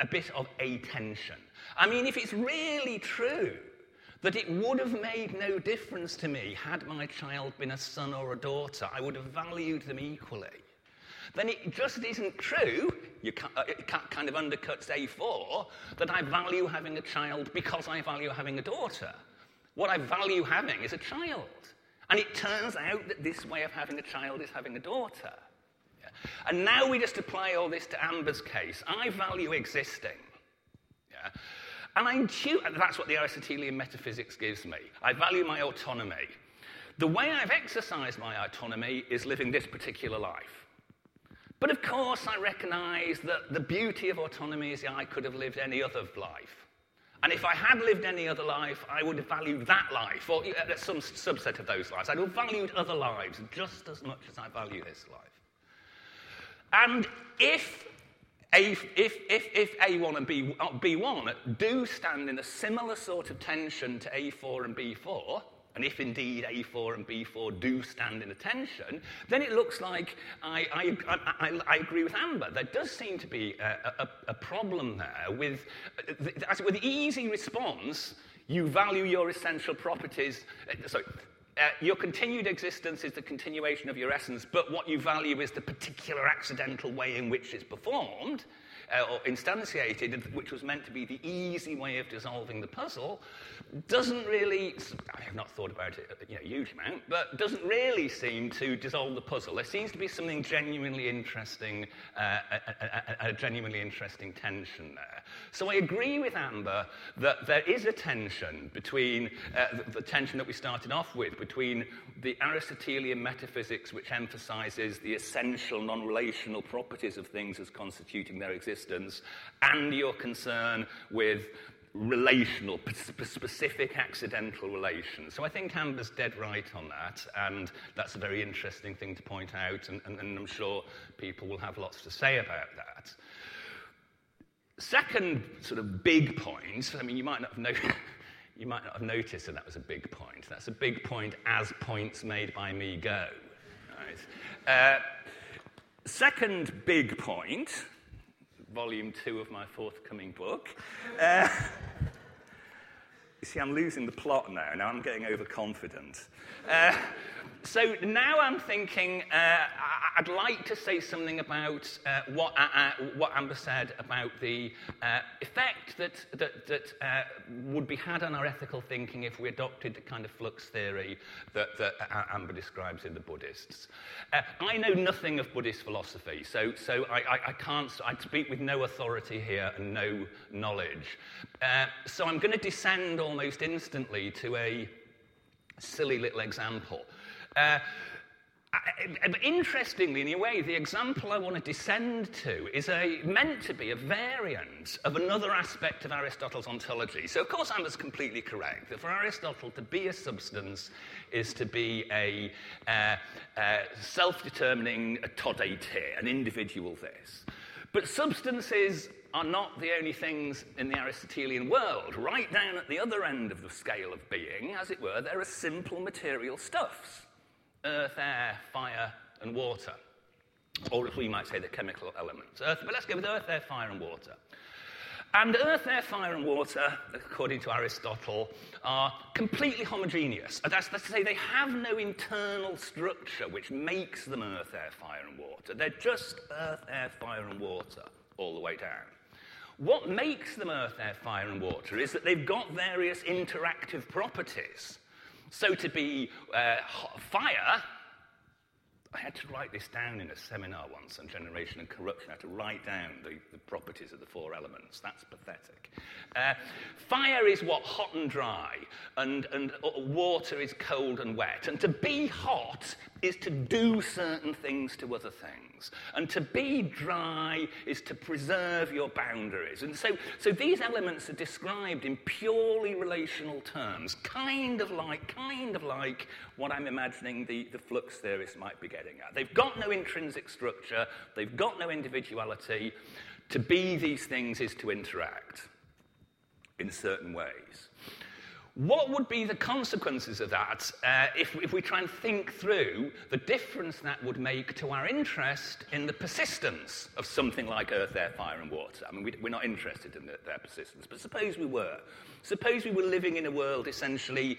a bit of a tension. I mean, if it's really true that it would have made no difference to me had my child been a son or a daughter, I would have valued them equally then it just isn't true, you uh, it kind of undercuts A4, that I value having a child because I value having a daughter. What I value having is a child. And it turns out that this way of having a child is having a daughter. Yeah. And now we just apply all this to Amber's case. I value existing. Yeah. And I choose, that's what the Aristotelian metaphysics gives me. I value my autonomy. The way I've exercised my autonomy is living this particular life. But of course, I recognize that the beauty of autonomy is I could have lived any other life. And if I had lived any other life, I would have valued that life, or uh, some subset of those lives. I'd have valued other lives just as much as I value this life. And if, if, if, if A1 and B, uh, B1 do stand in a similar sort of tension to A4 and B4, and if indeed A4 and B4 do stand in attention, then it looks like I, I, I, I agree with Amber. There does seem to be a, a, a problem there with, the, with the easy response, you value your essential properties. Uh, sorry, uh, your continued existence is the continuation of your essence, but what you value is the particular accidental way in which it's performed uh, or instantiated, which was meant to be the easy way of dissolving the puzzle, doesn't really, I have not thought about it you know, a huge amount, but doesn't really seem to dissolve the puzzle. There seems to be something genuinely interesting, uh, a, a, a, genuinely interesting tension there. So I agree with Amber that there is a tension between uh, the, the tension that we started off with, between the Aristotelian metaphysics, which emphasizes the essential non relational properties of things as constituting their existence, and your concern with relational, specific accidental relations. So I think Amber's dead right on that, and that's a very interesting thing to point out, and, and, and I'm sure people will have lots to say about that. Second sort of big point, I mean, you might not have noticed. You might not have noticed that that was a big point. That's a big point as points made by me go. Right. Uh, second big point, volume two of my forthcoming book. Uh, see, I'm losing the plot now. Now I'm getting overconfident. Uh, so now I'm thinking uh, I'd like to say something about uh, what, uh, uh what Amber said about the uh, effect that, that, that uh, would be had on our ethical thinking if we adopted the kind of flux theory that, that Amber describes in the Buddhists. I know nothing of Buddhist philosophy, so, so I, I, I can't, I speak with no authority here and no knowledge. so I'm going to descend almost instantly to a silly little example. Uh, interestingly, in a way, the example I want to descend to is a, meant to be a variant of another aspect of Aristotle's ontology. So, of course, Amber's completely correct that for Aristotle, to be a substance is to be a uh, uh, self determining tode ti, an individual this. But substances are not the only things in the Aristotelian world. Right down at the other end of the scale of being, as it were, there are simple material stuffs earth, air, fire, and water. Or as we might say, the chemical elements. Earth, but let's go with earth, air, fire, and water. And earth, air, fire, and water, according to Aristotle, are completely homogeneous. That's, that's to say, they have no internal structure which makes them earth, air, fire, and water. They're just earth, air, fire, and water all the way down. What makes them earth, air, fire, and water is that they've got various interactive properties. So to be uh, fire, I had to write this down in a seminar once on generation and corruption. I had to write down the, the properties of the four elements. That's pathetic. Uh, fire is what? Hot and dry, and, and uh, water is cold and wet. And to be hot is to do certain things to other things. And to be dry is to preserve your boundaries. And so, so these elements are described in purely relational terms, kind of like, kind of like what I'm imagining the, the flux theorists might be getting at. They've got no intrinsic structure, they've got no individuality. To be these things is to interact in certain ways. What would be the consequences of that uh, if, if we try and think through the difference that would make to our interest in the persistence of something like earth, air, fire, and water? I mean, we, we're not interested in their persistence, but suppose we were. Suppose we were living in a world essentially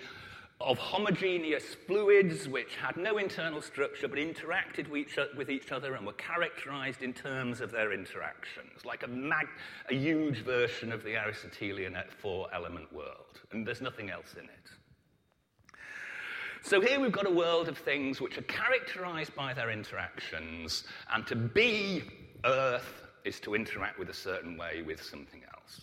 of homogeneous fluids which had no internal structure but interacted with each other and were characterized in terms of their interactions, like a, mag- a huge version of the Aristotelian four element world. And there's nothing else in it. So here we've got a world of things which are characterized by their interactions, and to be Earth is to interact with a certain way with something else.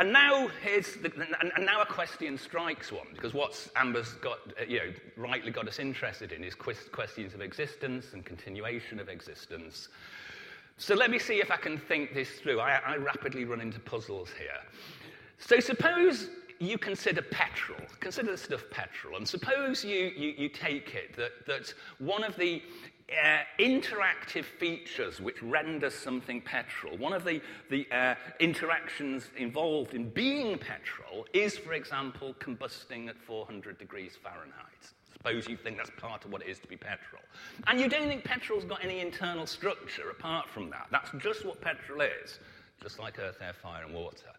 And now, here's the, and now a question strikes one, because what Amber's got, uh, you know, rightly got us interested in is questions of existence and continuation of existence. So let me see if I can think this through. I, I rapidly run into puzzles here. So suppose you consider petrol, consider the stuff petrol, and suppose you, you, you take it that, that one of the uh, interactive features which render something petrol. One of the, the uh, interactions involved in being petrol is, for example, combusting at 400 degrees Fahrenheit. Suppose you think that's part of what it is to be petrol. And you don't think petrol's got any internal structure apart from that. That's just what petrol is, just like earth, air, fire, and water.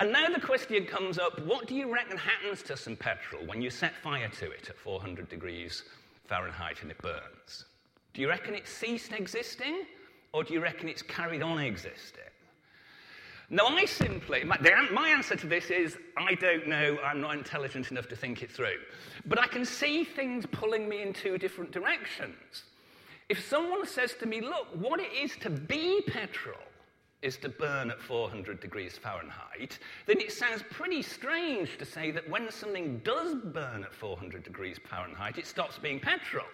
And now the question comes up what do you reckon happens to some petrol when you set fire to it at 400 degrees Fahrenheit and it burns? Do you reckon it ceased existing, or do you reckon it's carried on existing? No, I simply, my, my, answer to this is I don't know, I'm not intelligent enough to think it through. But I can see things pulling me in two different directions. If someone says to me, look, what it is to be petrol is to burn at 400 degrees Fahrenheit, then it sounds pretty strange to say that when something does burn at 400 degrees Fahrenheit, it stops being petrol.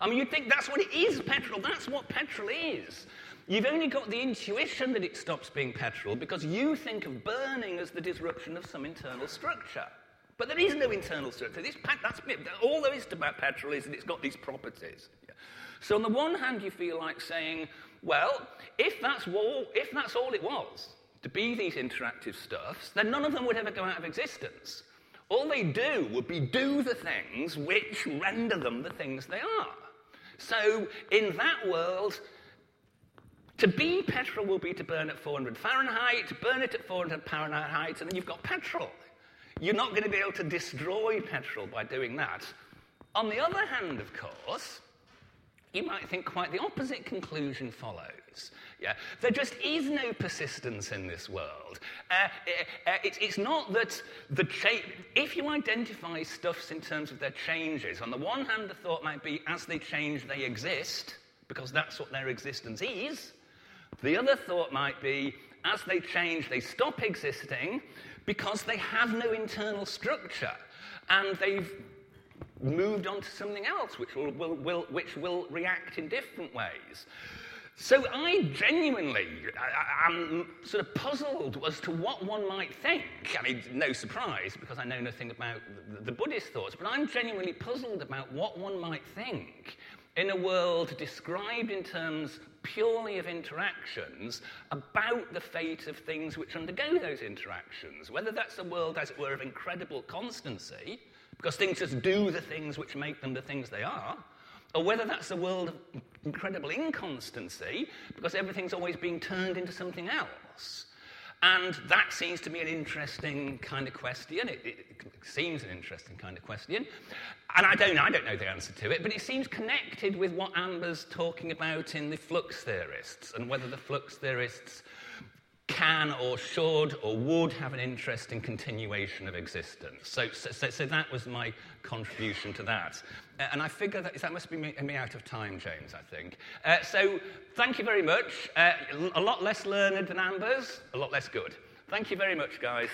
I mean, you'd think that's what it is, petrol. That's what petrol is. You've only got the intuition that it stops being petrol because you think of burning as the disruption of some internal structure. But there is no internal structure. This, that's, all there is about petrol is that it's got these properties. So on the one hand, you feel like saying, well, if that's, all, if that's all it was, to be these interactive stuffs, then none of them would ever go out of existence. All they do would be do the things which render them the things they are. So, in that world, to be petrol will be to burn at 400 Fahrenheit, burn it at 400 Fahrenheit, and then you've got petrol. You're not going to be able to destroy petrol by doing that. On the other hand, of course, you might think quite the opposite conclusion follows. Yeah? There just is no persistence in this world. Uh, uh, uh it's, it's, not that the cha- if you identify stuffs in terms of their changes, on the one hand, the thought might be as they change, they exist, because that's what their existence is. The other thought might be as they change, they stop existing because they have no internal structure and they've moved on to something else, which will, will, will, which will react in different ways. So I genuinely am sort of puzzled as to what one might think. I mean, no surprise, because I know nothing about the Buddhist thoughts, but I'm genuinely puzzled about what one might think in a world described in terms purely of interactions about the fate of things which undergo those interactions. Whether that's a world, as it were, of incredible constancy, because things just do the things which make them the things they are, or whether that's a world of incredible inconstancy, because everything's always being turned into something else. And that seems to be an interesting kind of question. It, it, it, seems an interesting kind of question. And I don't, I don't know the answer to it, but it seems connected with what Amber's talking about in the flux theorists and whether the flux theorists can or should or would have an interest in continuation of existence. So, so, so that was my contribution to that. Uh, and I figure that that must be me, me out of time, James, I think. Uh, so thank you very much. Uh, a lot less learned than Amber's, a lot less good. Thank you very much, guys.